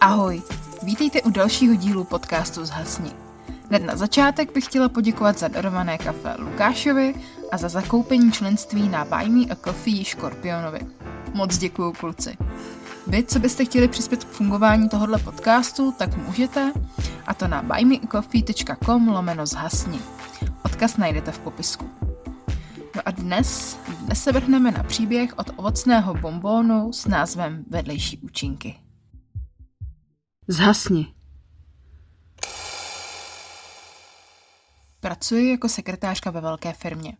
Ahoj, vítejte u dalšího dílu podcastu Zhasni. Hned na začátek bych chtěla poděkovat za darované kafe Lukášovi a za zakoupení členství na Buy Me a Coffee Škorpionovi. Moc děkuju kluci. Vy, co byste chtěli přispět k fungování tohohle podcastu, tak můžete, a to na buymeacoffee.com lomeno zhasni. Odkaz najdete v popisku. No a dnes, dnes se vrhneme na příběh od ovocného bombónu s názvem Vedlejší účinky. Zhasni. Pracuji jako sekretářka ve velké firmě.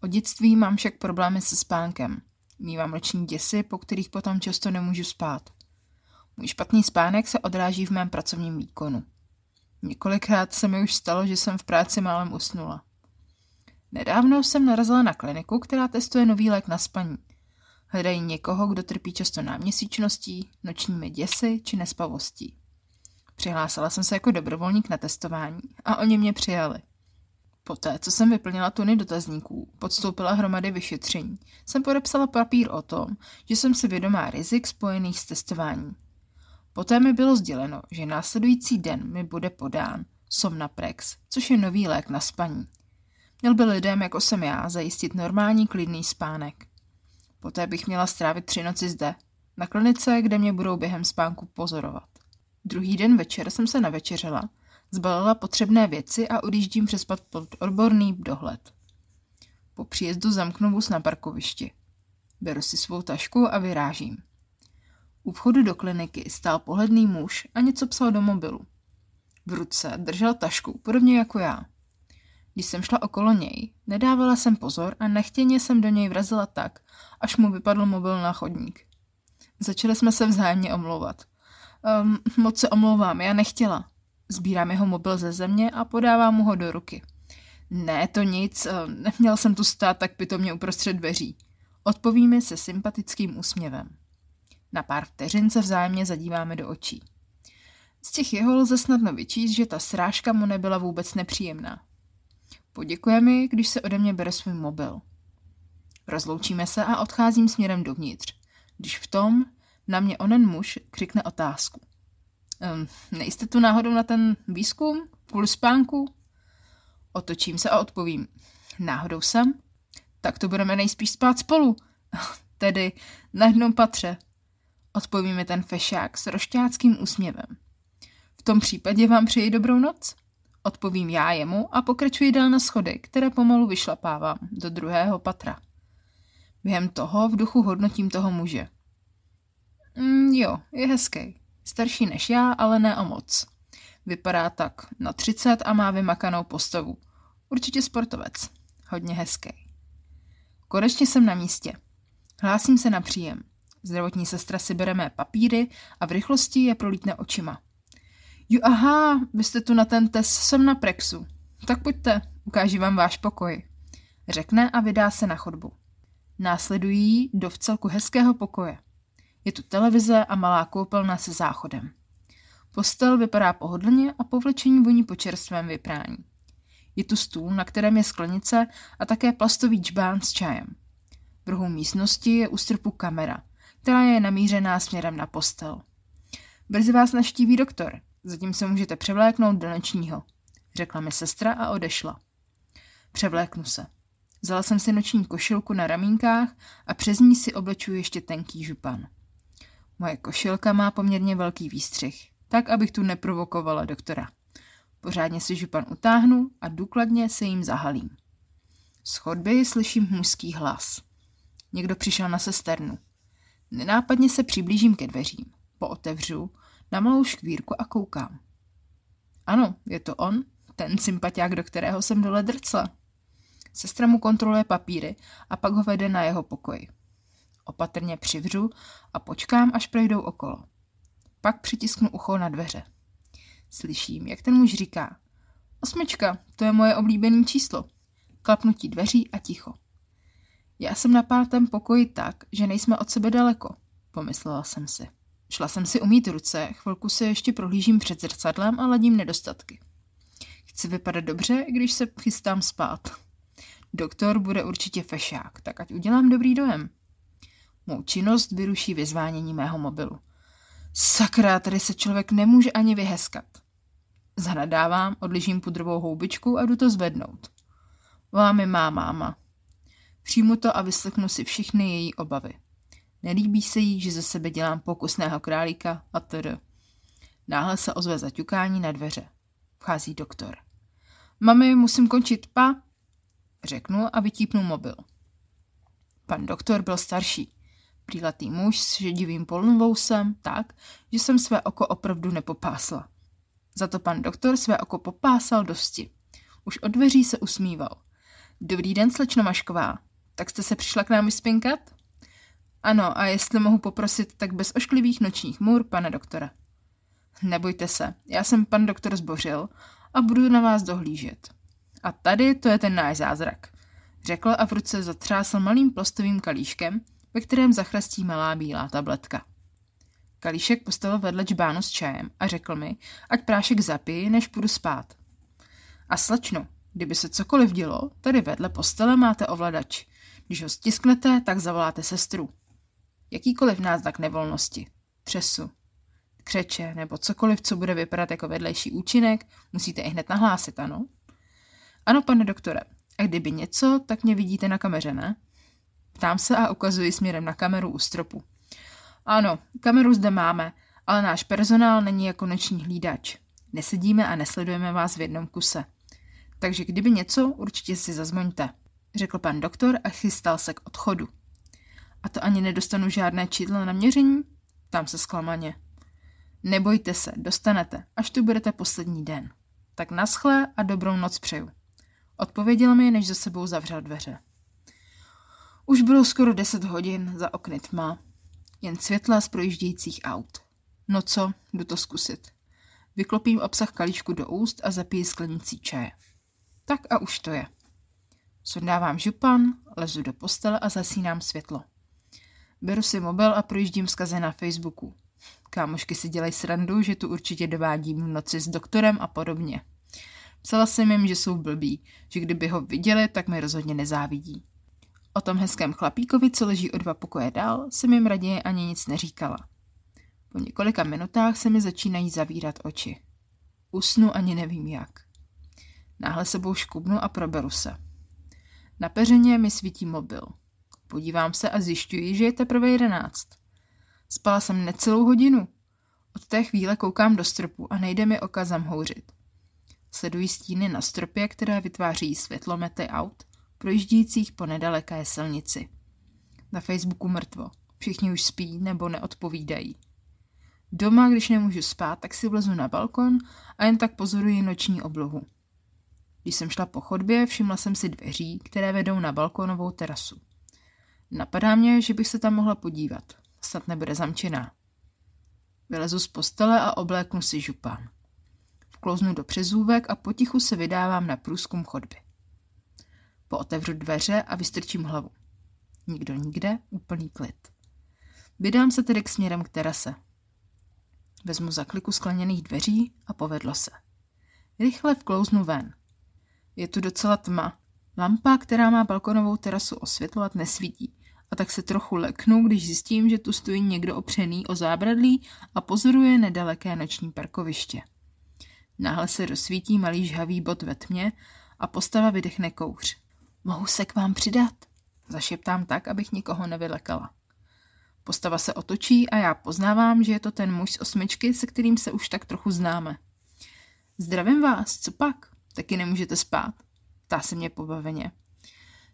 Od dětství mám však problémy se spánkem. Mívám noční děsy, po kterých potom často nemůžu spát. Můj špatný spánek se odráží v mém pracovním výkonu. Několikrát se mi už stalo, že jsem v práci málem usnula. Nedávno jsem narazila na kliniku, která testuje nový lék na spaní. Hledají někoho, kdo trpí často náměsíčností, nočními děsy či nespavostí. Přihlásila jsem se jako dobrovolník na testování a oni mě přijali. Poté, co jsem vyplnila tuny dotazníků, podstoupila hromady vyšetření, jsem podepsala papír o tom, že jsem si vědomá rizik spojených s testováním. Poté mi bylo sděleno, že následující den mi bude podán Somnaprex, což je nový lék na spaní. Měl by lidem, jako jsem já, zajistit normální klidný spánek. Poté bych měla strávit tři noci zde, na klinice, kde mě budou během spánku pozorovat. Druhý den večer jsem se navečeřela, zbalila potřebné věci a odjíždím přespat pod odborný dohled. Po příjezdu zamknu vůz na parkovišti. Beru si svou tašku a vyrážím. U vchodu do kliniky stál pohledný muž a něco psal do mobilu. V ruce držel tašku, podobně jako já. Když jsem šla okolo něj, nedávala jsem pozor a nechtěně jsem do něj vrazila tak, až mu vypadl mobil na chodník. Začali jsme se vzájemně omlouvat. Um, moc se omlouvám, já nechtěla. Sbírám jeho mobil ze země a podávám mu ho do ruky. Ne, to nic, neměl jsem tu stát tak pitomně uprostřed dveří. Odpoví mi se sympatickým úsměvem. Na pár vteřin se vzájemně zadíváme do očí. Z těch jeho lze snadno vyčíst, že ta srážka mu nebyla vůbec nepříjemná. Poděkuje mi, když se ode mě bere svůj mobil. Rozloučíme se a odcházím směrem dovnitř, když v tom na mě onen muž křikne otázku. Um, nejste tu náhodou na ten výzkum? Kvůli spánku? Otočím se a odpovím. Náhodou jsem? Tak to budeme nejspíš spát spolu. Tedy na jednom patře. Odpoví mi ten fešák s rošťáckým úsměvem. V tom případě vám přeji dobrou noc. Odpovím já jemu a pokračuji dál na schody, které pomalu vyšlapávám do druhého patra. Během toho v duchu hodnotím toho muže. Mm, jo, je hezký. Starší než já, ale ne o moc. Vypadá tak na 30 a má vymakanou postavu. Určitě sportovec. Hodně hezký. Konečně jsem na místě. Hlásím se na příjem. Zdravotní sestra si bere mé papíry a v rychlosti je prolítne očima. Jo, aha, vy jste tu na ten test, jsem na Prexu. Tak pojďte, ukážu vám váš pokoj. Řekne a vydá se na chodbu. Následují do vcelku hezkého pokoje. Je tu televize a malá koupelna se záchodem. Postel vypadá pohodlně a povlečení voní po čerstvém vyprání. Je tu stůl, na kterém je sklenice a také plastový čbán s čajem. V rohu místnosti je u strpu kamera, která je namířená směrem na postel. Brzy vás naštíví doktor, zatím se můžete převléknout do nočního, řekla mi sestra a odešla. Převléknu se. Vzala jsem si noční košilku na ramínkách a přes ní si oblečuji ještě tenký župan. Moje košilka má poměrně velký výstřih, tak abych tu neprovokovala doktora. Pořádně si župan utáhnu a důkladně se jim zahalím. Z chodby slyším mužský hlas. Někdo přišel na sesternu. Nenápadně se přiblížím ke dveřím. Pootevřu, na malou škvírku a koukám. Ano, je to on, ten sympatiák, do kterého jsem dole drcla. Sestra mu kontroluje papíry a pak ho vede na jeho pokoj. Opatrně přivřu a počkám, až projdou okolo. Pak přitisknu ucho na dveře. Slyším, jak ten muž říká. Osmička, to je moje oblíbené číslo. Klapnutí dveří a ticho. Já jsem na pátém pokoji tak, že nejsme od sebe daleko, pomyslela jsem si. Šla jsem si umít ruce, chvilku se ještě prohlížím před zrcadlem a ladím nedostatky. Chci vypadat dobře, když se chystám spát. Doktor bude určitě fešák, tak ať udělám dobrý dojem. Mou činnost vyruší vyzvánění mého mobilu. Sakra, tady se člověk nemůže ani vyheskat. Zanadávám, odližím pudrovou houbičku a jdu to zvednout. Volá mi má máma. Přijmu to a vyslechnu si všechny její obavy. Nelíbí se jí, že ze sebe dělám pokusného králíka a td. Náhle se ozve zaťukání na dveře. Vchází doktor. Mami, musím končit, pa? Řeknu a vytípnu mobil. Pan doktor byl starší. Přílatý muž s šedivým polnovousem tak, že jsem své oko opravdu nepopásla. Za to pan doktor své oko popásal dosti. Už od dveří se usmíval. Dobrý den, slečno Mašková. Tak jste se přišla k nám vyspinkat? Ano, a jestli mohu poprosit, tak bez ošklivých nočních můr, pane doktore. Nebojte se, já jsem pan doktor zbořil a budu na vás dohlížet. A tady to je ten náš zázrak, řekl a v ruce zatřásl malým plastovým kalíškem, ve kterém zachrastí malá bílá tabletka. Kalíšek postavil vedle čbánu s čajem a řekl mi, ať prášek zapiji, než půjdu spát. A slečno, kdyby se cokoliv dělo, tady vedle postele máte ovladač. Když ho stisknete, tak zavoláte sestru. Jakýkoliv náznak nevolnosti, třesu, křeče nebo cokoliv, co bude vypadat jako vedlejší účinek, musíte i hned nahlásit, ano? Ano, pane doktore. A kdyby něco, tak mě vidíte na kameře, ne? Ptám se a ukazuji směrem na kameru u stropu. Ano, kameru zde máme, ale náš personál není jako noční hlídač. Nesedíme a nesledujeme vás v jednom kuse. Takže kdyby něco, určitě si zazvoňte, řekl pan doktor a chystal se k odchodu. A to ani nedostanu žádné čidlo na měření? Tam se zklamaně. Nebojte se, dostanete, až tu budete poslední den. Tak naschle a dobrou noc přeju. Odpověděl mi, než za sebou zavřel dveře. Už bylo skoro deset hodin, za okny tma. Jen světla z projíždějících aut. No co, jdu to zkusit. Vyklopím obsah kalíšku do úst a zapiju sklenicí čaje. Tak a už to je. Sundávám župan, lezu do postele a zasínám světlo. Beru si mobil a projíždím vzkazy na Facebooku. Kámošky si dělají srandu, že tu určitě dovádím v noci s doktorem a podobně. Psala jsem jim, že jsou blbí, že kdyby ho viděli, tak mi rozhodně nezávidí. O tom hezkém chlapíkovi, co leží o dva pokoje dál, jsem jim raději ani nic neříkala. Po několika minutách se mi začínají zavírat oči. Usnu ani nevím jak. Náhle sebou škubnu a proberu se. Na peřeně mi svítí mobil. Podívám se a zjišťuji, že je teprve jedenáct. Spala jsem necelou hodinu. Od té chvíle koukám do stropu a nejde mi oka zamhouřit. Sleduji stíny na stropě, které vytváří světlomety aut, projíždějících po nedaleké silnici. Na Facebooku mrtvo. Všichni už spí nebo neodpovídají. Doma, když nemůžu spát, tak si vlezu na balkon a jen tak pozoruji noční oblohu. Když jsem šla po chodbě, všimla jsem si dveří, které vedou na balkonovou terasu. Napadá mě, že bych se tam mohla podívat. Snad nebude zamčená. Vylezu z postele a obléknu si župán. Vklouznu do přezůvek a potichu se vydávám na průzkum chodby. Pootevřu dveře a vystrčím hlavu. Nikdo nikde, úplný klid. Vydám se tedy k směrem k terase. Vezmu zakliku skleněných dveří a povedlo se. Rychle vklouznu ven. Je tu docela tma. Lampa, která má balkonovou terasu osvětlovat, nesvítí. A tak se trochu leknu, když zjistím, že tu stojí někdo opřený o zábradlí a pozoruje nedaleké noční parkoviště. Náhle se rozsvítí malý žhavý bod ve tmě a postava vydechne kouř. Mohu se k vám přidat? Zašeptám tak, abych nikoho nevylekala. Postava se otočí a já poznávám, že je to ten muž z osmičky, se kterým se už tak trochu známe. Zdravím vás, co pak? Taky nemůžete spát? Ptá se mě pobaveně.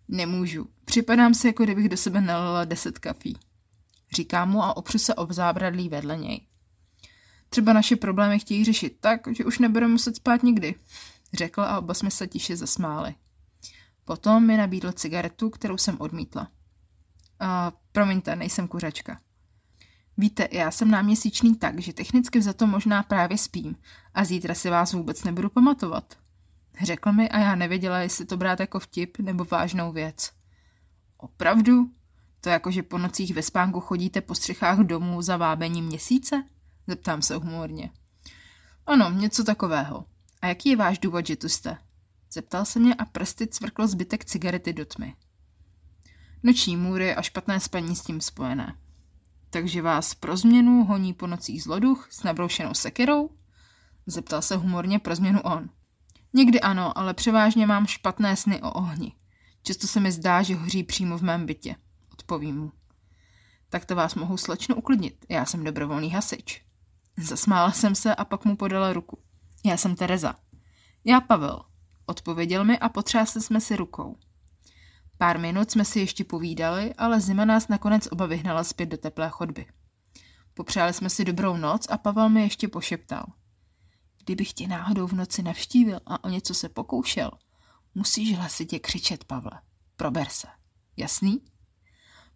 Nemůžu. Připadám si, jako kdybych do sebe nalila deset kafí. Říkám mu a opřu se ob zábradlí vedle něj. Třeba naše problémy chtějí řešit tak, že už nebudeme muset spát nikdy, řekl a oba jsme se tiše zasmáli. Potom mi nabídl cigaretu, kterou jsem odmítla. A, promiňte, nejsem kuřačka. Víte, já jsem náměsíčný tak, že technicky za to možná právě spím a zítra si vás vůbec nebudu pamatovat. Řekl mi a já nevěděla, jestli to brát jako vtip nebo vážnou věc. Opravdu? To jako, že po nocích ve spánku chodíte po střechách domů za vábení měsíce? Zeptám se humorně. Ano, něco takového. A jaký je váš důvod, že tu jste? Zeptal se mě a prsty cvrklo zbytek cigarety do tmy. Noční můry a špatné spaní s tím spojené. Takže vás pro změnu honí po nocích zloduch s nabroušenou sekerou? Zeptal se humorně pro změnu on. Někdy ano, ale převážně mám špatné sny o ohni. Často se mi zdá, že hoří přímo v mém bytě. Odpovím mu. Tak to vás mohu slečno uklidnit. Já jsem dobrovolný hasič. Zasmála jsem se a pak mu podala ruku. Já jsem Tereza. Já Pavel. Odpověděl mi a potřásli jsme si rukou. Pár minut jsme si ještě povídali, ale zima nás nakonec oba vyhnala zpět do teplé chodby. Popřáli jsme si dobrou noc a Pavel mi ještě pošeptal. Kdybych tě náhodou v noci navštívil a o něco se pokoušel, musíš hlasitě křičet, Pavle. Prober se. Jasný?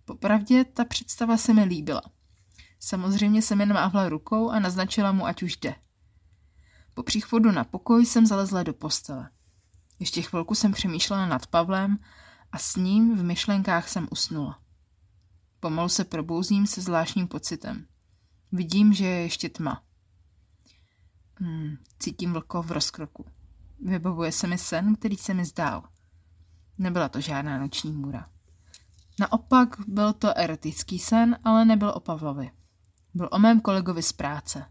Popravdě ta představa se mi líbila. Samozřejmě jsem jen mávla rukou a naznačila mu, ať už jde. Po příchodu na pokoj jsem zalezla do postele. Ještě chvilku jsem přemýšlela nad Pavlem a s ním v myšlenkách jsem usnula. Pomalu se probouzím se zvláštním pocitem. Vidím, že je ještě tma. Hmm, cítím vlko v rozkroku. Vybavuje se mi sen, který se mi zdál. Nebyla to žádná noční můra. Naopak byl to erotický sen, ale nebyl o Pavlovi. Byl o mém kolegovi z práce.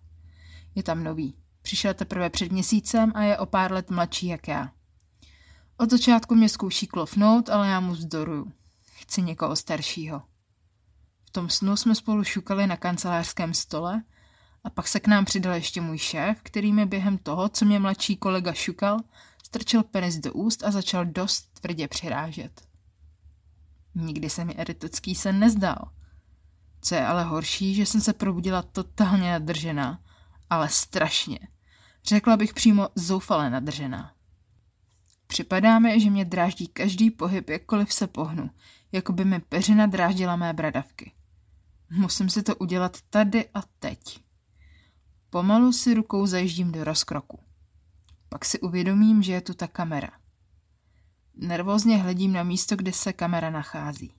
Je tam nový. Přišel teprve před měsícem a je o pár let mladší jak já. Od začátku mě zkouší klofnout, ale já mu vzdoruju. Chci někoho staršího. V tom snu jsme spolu šukali na kancelářském stole a pak se k nám přidal ještě můj šéf, který mi během toho, co mě mladší kolega šukal, strčil penis do úst a začal dost tvrdě přirážet. Nikdy se mi erotický sen nezdál. Co je ale horší, že jsem se probudila totálně nadržená, ale strašně. Řekla bych přímo zoufale nadržená. Připadá mi, že mě dráždí každý pohyb, jakkoliv se pohnu, jako by mi peřina dráždila mé bradavky. Musím si to udělat tady a teď. Pomalu si rukou zajíždím do rozkroku. Pak si uvědomím, že je tu ta kamera. Nervózně hledím na místo, kde se kamera nachází.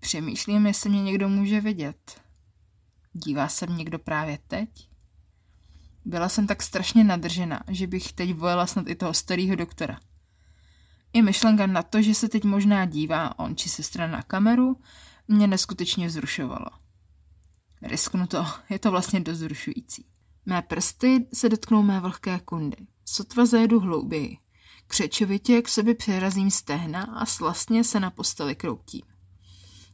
Přemýšlím, jestli mě někdo může vidět. Dívá se mě někdo právě teď? Byla jsem tak strašně nadržena, že bych teď vojela snad i toho starého doktora. I myšlenka na to, že se teď možná dívá on či sestra na kameru, mě neskutečně vzrušovala. Risknu to, je to vlastně dost zrušující. Mé prsty se dotknou mé vlhké kundy. Sotva zajedu hlouběji. Křečovitě k sobě přerazím stehna a slastně se na posteli kroutím.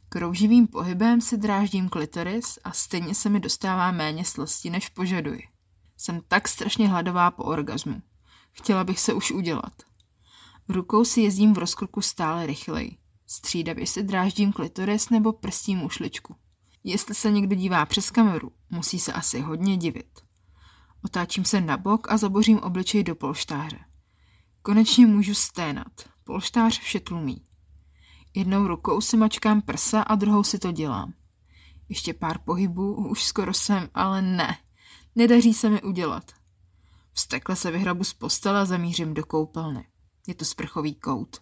Krouživým pohybem si dráždím klitoris a stejně se mi dostává méně slasti, než požaduji. Jsem tak strašně hladová po orgazmu. Chtěla bych se už udělat. Rukou si jezdím v rozkroku stále rychleji. Střídavě si dráždím klitoris nebo prstím ušličku. Jestli se někdo dívá přes kameru, musí se asi hodně divit. Otáčím se na bok a zabořím obličej do polštáře. Konečně můžu sténat. Polštář vše tlumí. Jednou rukou si mačkám prsa a druhou si to dělám. Ještě pár pohybů, už skoro jsem, ale ne. Nedaří se mi udělat. Vstekle se vyhrabu z postele a zamířím do koupelny. Je to sprchový kout.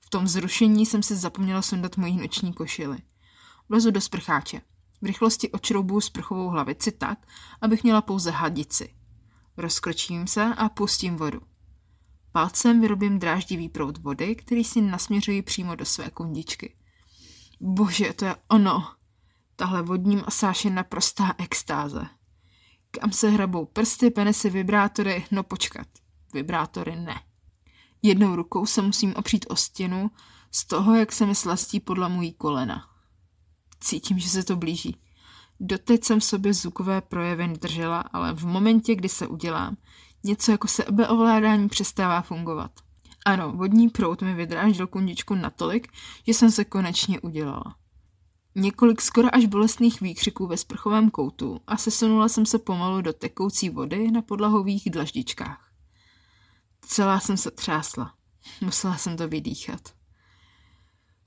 V tom zrušení jsem si zapomněla sundat mojí noční košily. Vlezu do sprcháče. V rychlosti očroubuju sprchovou hlavici tak, abych měla pouze hadici. Rozkročím se a pustím vodu. Palcem vyrobím dráždivý proud vody, který si nasměřuji přímo do své kundičky. Bože, to je ono. Tahle vodní masáž je naprostá extáze. Kam se hrabou prsty, penisy, vibrátory? No počkat, vibrátory ne. Jednou rukou se musím opřít o stěnu z toho, jak se mi slastí podlamují kolena. Cítím, že se to blíží. Doteď jsem v sobě zvukové projevy držela, ale v momentě, kdy se udělám, něco jako sebeovládání přestává fungovat. Ano, vodní prout mi vydráždil kundičku natolik, že jsem se konečně udělala. Několik skoro až bolestných výkřiků ve sprchovém koutu a sesunula jsem se pomalu do tekoucí vody na podlahových dlaždičkách. Celá jsem se třásla. Musela jsem to vydýchat.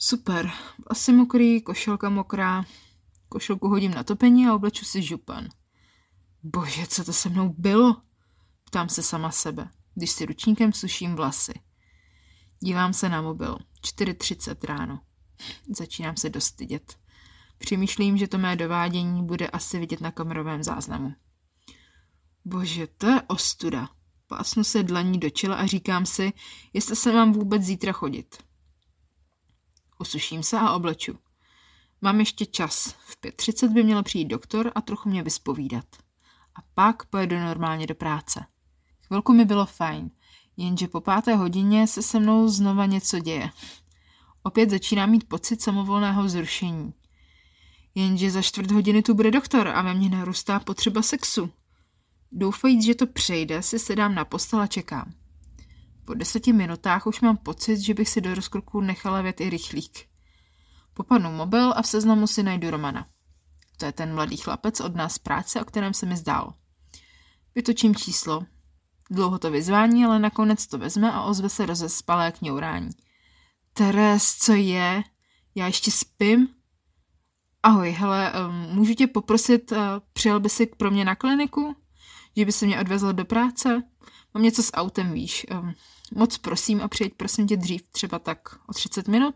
Super, asi mokrý, košelka mokrá. Košelku hodím na topení a obleču si župan. Bože, co to se mnou bylo? Ptám se sama sebe, když si ručníkem suším vlasy. Dívám se na mobil. 4.30 ráno. Začínám se dostydět. Přemýšlím, že to mé dovádění bude asi vidět na kamerovém záznamu. Bože, to je ostuda. Pásnu se dlaní do čela a říkám si, jestli se mám vůbec zítra chodit. Usuším se a obleču. Mám ještě čas. V 5.30 by měl přijít doktor a trochu mě vyspovídat. A pak pojedu normálně do práce. Chvilku mi bylo fajn, jenže po páté hodině se se mnou znova něco děje. Opět začínám mít pocit samovolného vzrušení. Jenže za čtvrt hodiny tu bude doktor a ve mně narůstá potřeba sexu. Doufajíc, že to přejde, si sedám na postel a čekám. Po deseti minutách už mám pocit, že bych si do rozkroku nechala vět i rychlík. Popadnu mobil a v seznamu si najdu Romana. To je ten mladý chlapec od nás práce, o kterém se mi zdál. Vytočím číslo. Dlouho to vyzvání, ale nakonec to vezme a ozve se rozespalé kňourání. Teres, co je? Já ještě spím? Ahoj, hele, můžu tě poprosit, uh, přijel by si pro mě na kliniku? Že by se mě odvezl do práce? Mám něco s autem, víš. Moc prosím a přijeď prosím tě dřív, třeba tak o 30 minut?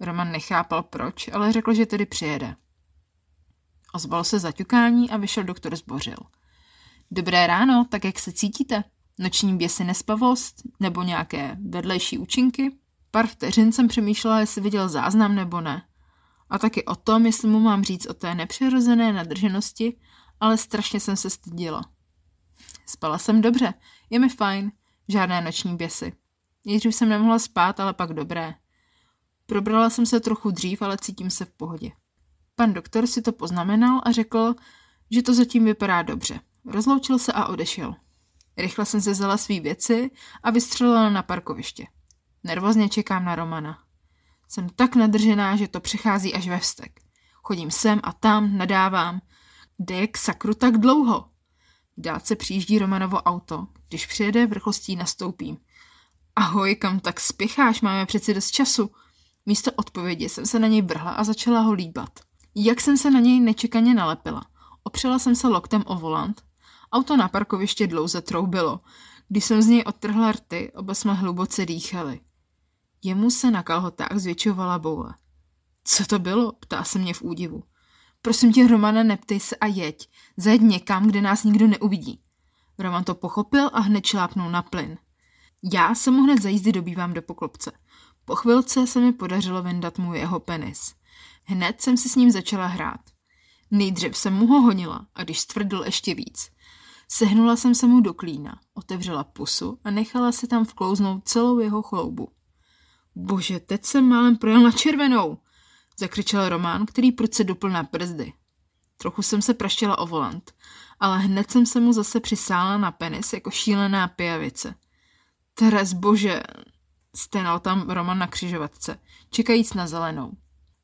Roman nechápal proč, ale řekl, že tedy přijede. Ozval se zaťukání a vyšel doktor Zbořil. Dobré ráno, tak jak se cítíte? Noční běsy nespavost? Nebo nějaké vedlejší účinky? Pár vteřin jsem přemýšlela, jestli viděl záznam nebo ne. A taky o tom, jestli mu mám říct o té nepřirozené nadrženosti, ale strašně jsem se styděla. Spala jsem dobře, je mi fajn, žádné noční běsy. Nejdřív jsem nemohla spát, ale pak dobré. Probrala jsem se trochu dřív, ale cítím se v pohodě. Pan doktor si to poznamenal a řekl, že to zatím vypadá dobře. Rozloučil se a odešel. Rychle jsem se vzala svý věci a vystřelila na parkoviště. Nervozně čekám na Romana. Jsem tak nadržená, že to přechází až ve vztek. Chodím sem a tam, nadávám. Kde je k sakru tak dlouho? V dálce přijíždí Romanovo auto. Když přijede, vrchlostí nastoupím. Ahoj, kam tak spěcháš? Máme přeci dost času. Místo odpovědi jsem se na něj vrhla a začala ho líbat. Jak jsem se na něj nečekaně nalepila. Opřela jsem se loktem o volant. Auto na parkoviště dlouze troubilo. Když jsem z něj odtrhla rty, oba jsme hluboce dýchali. Jemu se na kalhotách zvětšovala boule. Co to bylo? ptá se mě v údivu. Prosím tě, Romane, neptej se a jeď. Zajeď někam, kde nás nikdo neuvidí. Roman to pochopil a hned šlápnul na plyn. Já se mu hned za jízdy dobývám do poklopce. Po chvilce se mi podařilo vyndat mu jeho penis. Hned jsem si s ním začala hrát. Nejdřív jsem mu ho honila a když stvrdl ještě víc. Sehnula jsem se mu do klína, otevřela pusu a nechala si tam vklouznout celou jeho chloubu. Bože, teď jsem málem projel na červenou, zakřičel Román, který prudce dupl na brzdy. Trochu jsem se praštěla o volant, ale hned jsem se mu zase přisála na penis jako šílená pijavice. Teres, bože, stenal tam Roman na křižovatce, čekajíc na zelenou.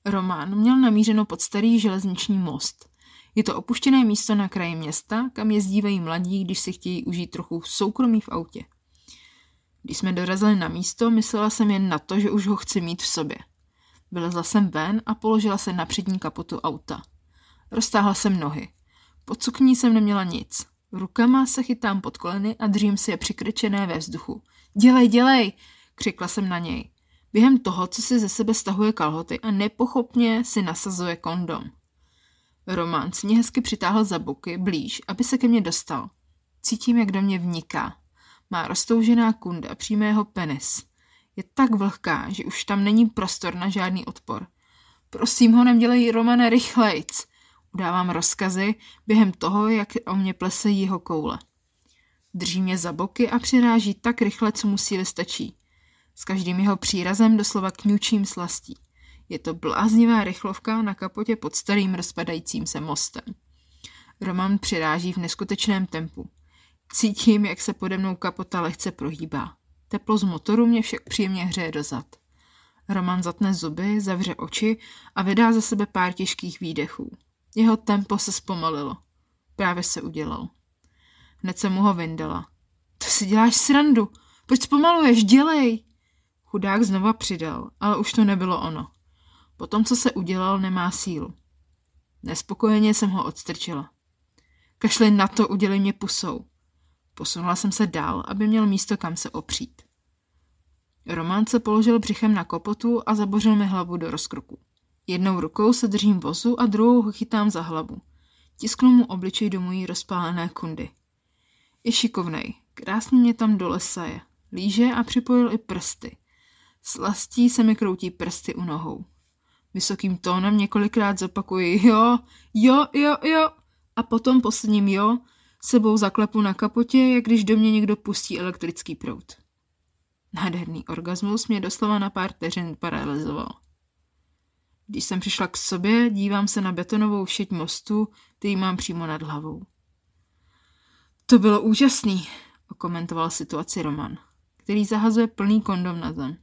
Roman měl namířeno pod starý železniční most. Je to opuštěné místo na kraji města, kam jezdívají mladí, když si chtějí užít trochu soukromí v autě. Když jsme dorazili na místo, myslela jsem jen na to, že už ho chci mít v sobě. Vylezla jsem ven a položila se na přední kapotu auta. Roztáhla jsem nohy. Pod sukní jsem neměla nic. Rukama se chytám pod koleny a držím si je přikrčené ve vzduchu. Dělej, dělej, křikla jsem na něj. Během toho, co si ze sebe stahuje kalhoty a nepochopně si nasazuje kondom. Roman si mě hezky přitáhl za boky, blíž, aby se ke mně dostal. Cítím, jak do mě vniká. Má roztoužená kunda, přímého penis. Je tak vlhká, že už tam není prostor na žádný odpor. Prosím ho, nedělej Romana rychlejc. Udávám rozkazy během toho, jak o mě plesejí jeho koule. Drží mě za boky a přiráží tak rychle, co mu síly stačí. S každým jeho přírazem doslova kňučím slastí. Je to bláznivá rychlovka na kapotě pod starým rozpadajícím se mostem. Roman přiráží v neskutečném tempu. Cítím, jak se pode mnou kapota lehce prohýbá. Teplo z motoru mě však příjemně hřeje dozad. Roman zatne zuby, zavře oči a vydá za sebe pár těžkých výdechů. Jeho tempo se zpomalilo. Právě se udělal. Hned se mu ho vyndala. To si děláš srandu. Proč zpomaluješ? Dělej! Chudák znova přidal, ale už to nebylo ono. Po tom, co se udělal, nemá sílu. Nespokojeně jsem ho odstrčila. Kašli na to, udělej mě pusou. Posunula jsem se dál, aby měl místo, kam se opřít. Roman se položil břichem na kopotu a zabořil mi hlavu do rozkroku. Jednou rukou se držím vozu a druhou ho chytám za hlavu. Tisknu mu obličej do mojí rozpálené kundy. Je šikovnej, krásně mě tam dole saje. Líže a připojil i prsty. Slastí se mi kroutí prsty u nohou. Vysokým tónem několikrát zopakuji jo, jo, jo, jo a potom posledním jo sebou zaklepu na kapotě, jak když do mě někdo pustí elektrický proud. Nádherný orgasmus mě doslova na pár vteřin paralyzoval. Když jsem přišla k sobě, dívám se na betonovou šeť mostu, který mám přímo nad hlavou. To bylo úžasný, okomentoval situaci Roman, který zahazuje plný kondom na zem.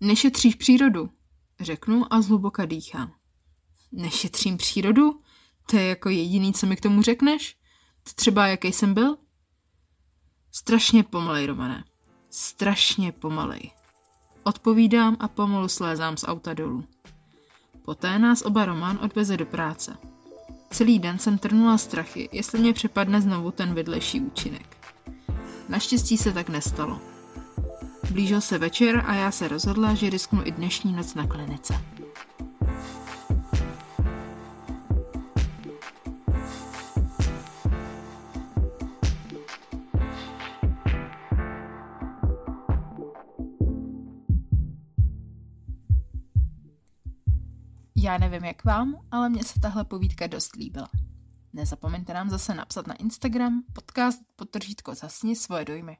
Nešetříš přírodu, řeknu a zhluboka dýchám. Nešetřím přírodu? To je jako jediný, co mi k tomu řekneš? To třeba jaký jsem byl? Strašně pomalej, Romane. Strašně pomalej. Odpovídám a pomalu slézám z auta dolů. Poté nás oba Roman odveze do práce. Celý den jsem trnula strachy, jestli mě přepadne znovu ten vedlejší účinek. Naštěstí se tak nestalo. Blížil se večer a já se rozhodla, že risknu i dnešní noc na klinice. Já nevím jak vám, ale mně se tahle povídka dost líbila. Nezapomeňte nám zase napsat na Instagram podcast podtržítko zasni svoje dojmy.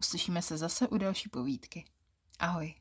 Uslyšíme se zase u další povídky. Ahoj.